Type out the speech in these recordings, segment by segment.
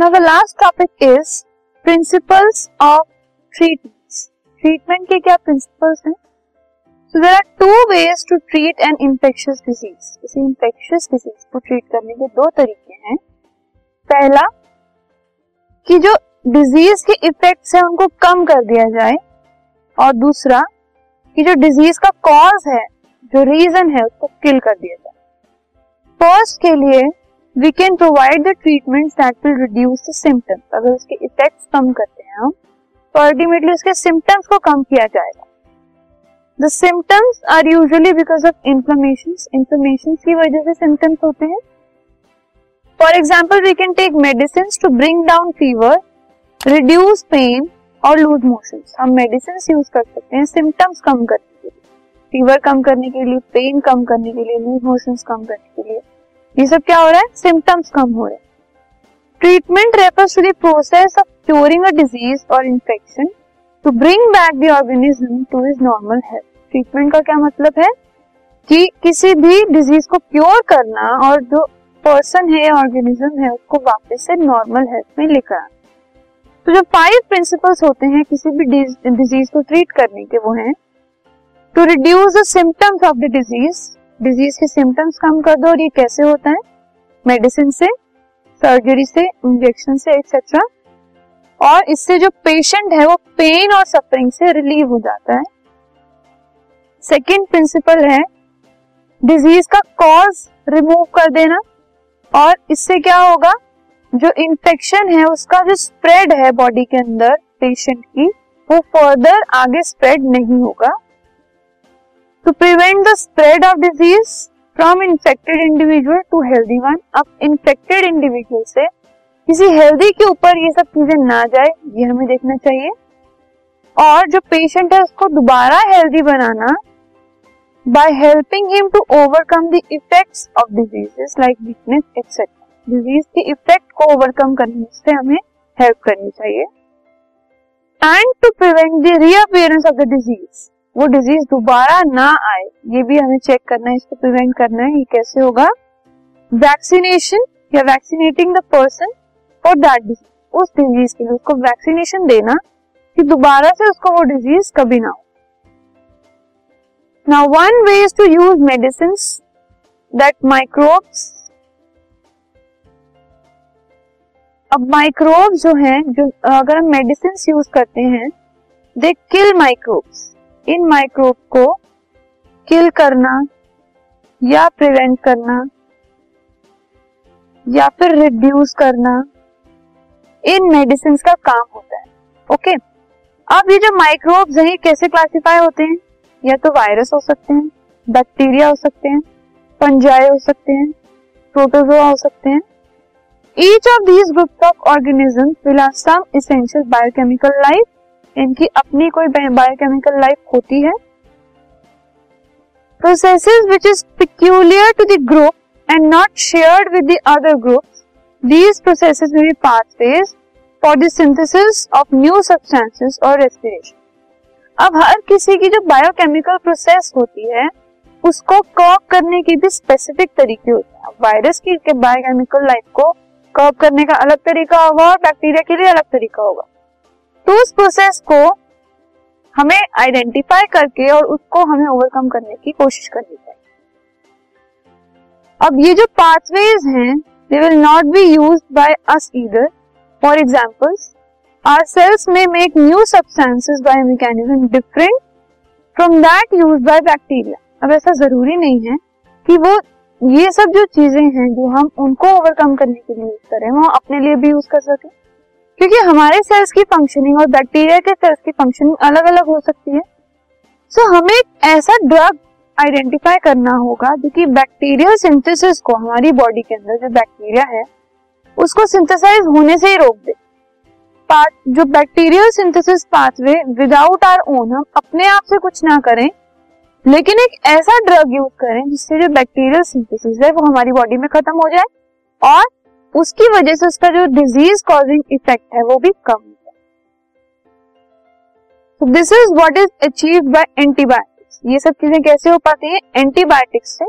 Now the last topic is principles of treatments treatment के क्या principles हैं? So there are two ways to treat an infectious disease किसी infectious disease को treat करने के दो तरीके हैं। पहला, कि जो डिज़ीज़ के इफेक्ट्स हैं, उनको कम कर दिया जाए। और दूसरा, कि जो डिज़ीज़ का कॉज है, जो रीजन है, उसको किल कर दिया जाए। फ़र्स्ट के लिए we can provide the treatment that will reduce the symptoms अगर उसके इफेक्ट्स कम करते हैं हम तो अल्टीमेटली उसके सिम्टम्स को कम किया जाएगा। The symptoms are usually because of inflammation inflammation की वजह से सिम्टम्स होते हैं। For example we can take medicine to bring down fever reduce pain और लूज मोशन हम मेडिसिन यूज़ कर सकते हैं सिम्टम्स कम करने के लिए। फीवर कम करने के लिए पेन कम करने के लिए लूज मोशन कम करने के लिए। ये सब क्या हो रहा है? सिम्टम्स कम हो रहे हैं। Treatment refers to the process of curing a disease और infection to bring back the organism to his normal health treatment का क्या मतलब है? कि किसी भी डिज़ीज़ को क्योर करना और जो पर्सन है ऑर्गेनिज्म है, उसको वापस से नॉर्मल हेल्थ में लेकर आना। तो जो फाइव प्रिंसिपल्स होते हैं किसी भी डिज़ीज़ को ट्रीट करने के, वो हैं। To reduce the symptoms of the disease disease के सिम्टम्स कम कर दो और ये कैसे होता है? मेडिसिन से सर्जरी से इंजेक्शन से एक्सेट्रा और इससे जो पेशेंट है, वो पेन और सफरिंग से रिलीव हो जाता है. सेकेंड प्रिंसिपल है डिज़ीज़ का कॉज रिमूव कर देना. और इससे क्या होगा? जो इन्फेक्शन है, उसका जो स्प्रेड है बॉडी के अंदर पेशेंट की, वो फर्दर आगे स्प्रेड नहीं होगा. To prevent the spread of disease from infected individual to healthy one अब इन्फेक्टेड इंडिविजुअल से किसी हेल्दी के ऊपर ये सब चीज़ें ना जाए, ये हमें देखना चाहिए। और जो पेशेंट है, उसको दोबारा healthy banana by helping him to overcome the effects of diseases like weakness etcetera disease के इफ़ेक्ट को ओवरकम करने से हमें हेल्प करनी चाहिए। And to prevent the reappearance of the disease वो डिज़ीज़ दोबारा ना आए ये भी हमें चेक करना है इसको प्रिवेंट करना है ये कैसे होगा? वैक्सीनेशन या vaccinating the person for that disease उस डिज़ीज़ के लिए उसको वैक्सीनेशन देना कि दोबारा से उसको वो डिज़ीज़ कभी ना हो। Now, one way is to use medicines that microbes अब माइक्रोब जो हैं जो अगर हम मेडिसिन यूज़ करते हैं दे किल माइक्रोब्स इन माइक्रोब को किल करना या प्रिवेंट करना या फिर रिड्यूस करना, इन मेडिसिन का काम होता है ओके okay? अब ये जो माइक्रोब्स हैं कैसे क्लासिफाई होते हैं या तो वायरस हो सकते हैं बैक्टीरिया हो सकते हैं पंजाए हो सकते हैं प्रोटोजोआ हो सकते हैं each of these group of organism will have some essential biochemical life इनकी अपनी कोई बायोकेमिकल लाइफ होती है। Processes which is peculiar to the group and not shared with the other groups these processes में be pathways for the synthesis of new substances और respiration अब हर किसी की जो बायोकेमिकल प्रोसेस होती है, उसको कॉप करने की भी स्पेसिफिक तरीके होते हैं। वायरस की बायोकेमिकल लाइफ को कॉप करने का अलग तरीका होगा और बैक्टीरिया के लिए अलग तरीका होगा। तो उस प्रोसेस को हमें आइडेंटिफाई करके और उसको हमें ओवरकम करने की कोशिश करनी चाहिए। अब ये जो पाथवेज हैं they will not be used by us either for Our cells may make new substances by a mechanism different from that used by bacteria. अब ऐसा ज़रूरी नहीं है कि वो ये सब जो चीज़ें हैं, जो हम उनको ओवरकम करने के लिए यूज़ करें वो अपने लिए भी यूज़ कर सके। क्योंकि हमारे सेल्स की फंक्शनिंग और बैक्टीरिया के सेल्स की फंक्शनिंग अलग अलग हो सकती है। सो so, हमें ऐसा ड्रग आइडेंटिफाई करना होगा जो कि बैक्टीरियल सिंथेसिस को हमारी बॉडी के अंदर जो बैक्टीरिया है उसको सिंथेसाइज होने से ही रोक दे। पार्ट जो bacterial synthesis pathway without our own हम अपने आप से कुछ ना करें लेकिन एक ऐसा ड्रग यूज़ करें जिससे जो बैक्टीरियल सिंथेसिस है वो हमारी बॉडी में खत्म हो जाए और उसकी वजह से उसका जो डिज़ीज़ कॉजिंग इफ़ेक्ट है, वो भी कम हो। जाए तो this is what is achieve by antibiotics ये सब चीज़ें कैसे हो पाती हैं? एंटीबायोटिक्स से।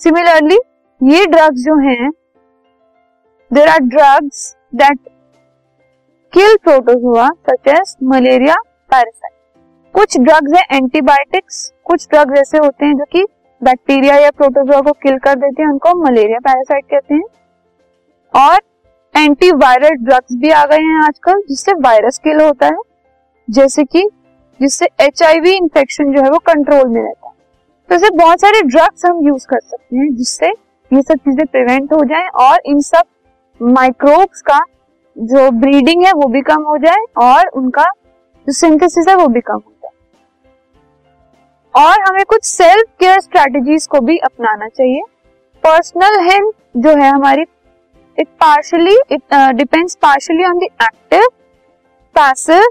सिमिलरली ये ड्रग्स जो हैं there are drugs that kill protozoa such as malaria parasite कुछ ड्रग्स है एंटीबायोटिक्स कुछ ड्रग्स ऐसे होते हैं जो कि बैक्टीरिया या प्रोटोजोआ को किल कर देते हैं, उनको मलेरिया पैरासाइट कहते हैं। और एंटीवायरल ड्रग्स भी आ गए हैं आजकल, जिससे वायरस किल होता है। जैसे कि, जिससे एच इंफेक्शन जो है वो कंट्रोल में रहता है। तो ऐसे बहुत सारे ड्रग्स हम यूज़ कर सकते हैं, जिससे ये सब चीज़ें प्रिवेंट हो जाए और इन सब माइक्रोब्स का जो ब्रीडिंग है वो भी कम हो जाए और उनका जो सिंथेसिस है वो भी कम हो जाए। और हमें कुछ सेल्फ केयर स्ट्रेटेजीज को भी अपनाना चाहिए। पर्सनल हेल्थ जो है हमारी it partially it depends partially on the active passive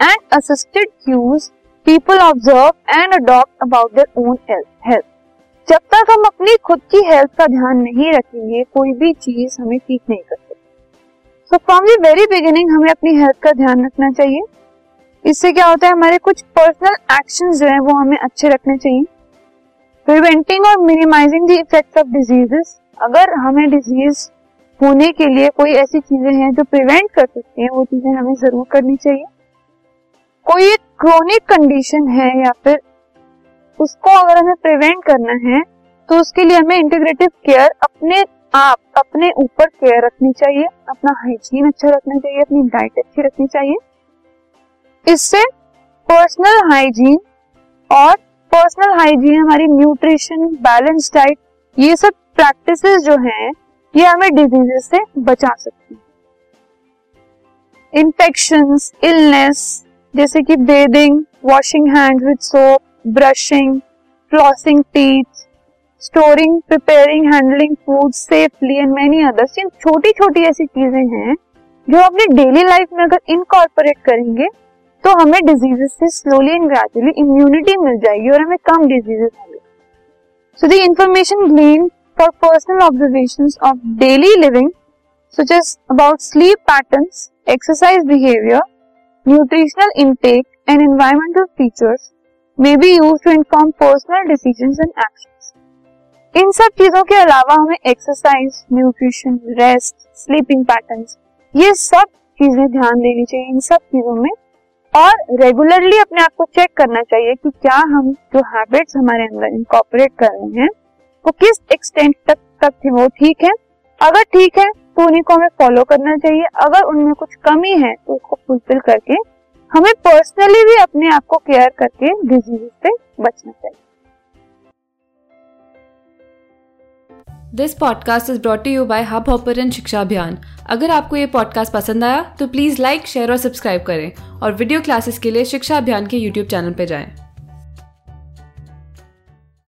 and assisted use people observe and adopt about their own health जब तक हम अपनी खुद की हेल्थ का ध्यान नहीं रखेंगे, कोई भी चीज़ हमें ठीक नहीं कर सकती। So from the very beginning हमें अपनी हेल्थ का ध्यान रखना चाहिए। इससे क्या होता है, हमारे कुछ पर्सनल एक्शन जो है वो हमें अच्छे रखने चाहिए। प्रिवेंटिंग और minimising the effects of diseases अगर हमें डिज़ीज़ होने के लिए कोई ऐसी चीज़ें हैं जो प्रिवेंट कर सकती हैं, वो चीज़ें हमें ज़रूर करनी चाहिए। कोई एक क्रोनिक कंडीशन है या फिर उसको अगर हमें प्रिवेंट करना है तो उसके लिए हमें इंटीग्रेटिव केयर अपने आप, अपने ऊपर केयर रखनी चाहिए, अपना हाइजीन अच्छा रखना चाहिए, अपनी डाइट अच्छी रखनी चाहिए। इससे पर्सनल हाइजीन और पर्सनल हाइजीन हमारी न्यूट्रिशन बैलेंस डाइट ये सब प्रैक्टिसेस जो हैं ये हमें डिजीजेस से बचा सकती है। इन्फेक्शन इलनेस जैसे कि bathing washing hand with soap brushing flossing teeth storing preparing handling food safely and many others इन छोटी छोटी ऐसी चीज़ें हैं जो अपनी डेली लाइफ में अगर इनकॉर्पोरेट करेंगे तो हमें डिजीजेस से स्लोली एंड ग्रेजुअली इम्यूनिटी मिल जाएगी और हमें कम डिजीजेस होंगे so the information glean for personal observation of daily living such as about sleep patterns, exercise behavior, nutritional intake and environmental features may be used to inform personal decisions and actions. इन सब चीज़ों के अलावा हमें exercise nutrition rest sleeping patterns ये सब चीज़ें ध्यान देनी चाहिए इन सब चीज़ों में और रेगुलरली अपने आप को चेक करना चाहिए कि क्या हम जो हैबिट्स हमारे अंदर इनकॉपरेट कर रहे हैं वो किस एक्सटेंट तक तक वो ठीक है? अगर ठीक है तो उन्हीं को हमें फॉलो करना चाहिए। अगर उनमें कुछ कमी है तो उसको फुलफिल करके हमें पर्सनली भी अपने आप को केयर करके डिज़ीज़ से बचना चाहिए। This podcast is brought you by Hubhopper Shiksha Abhiyan अगर आपको ये पॉडकास्ट पसंद आया तो प्लीज़ लाइक शेयर और सब्सक्राइब करें। और वीडियो क्लासेस के लिए शिक्षा अभियान के यूट्यूब चैनल पर जाएँ।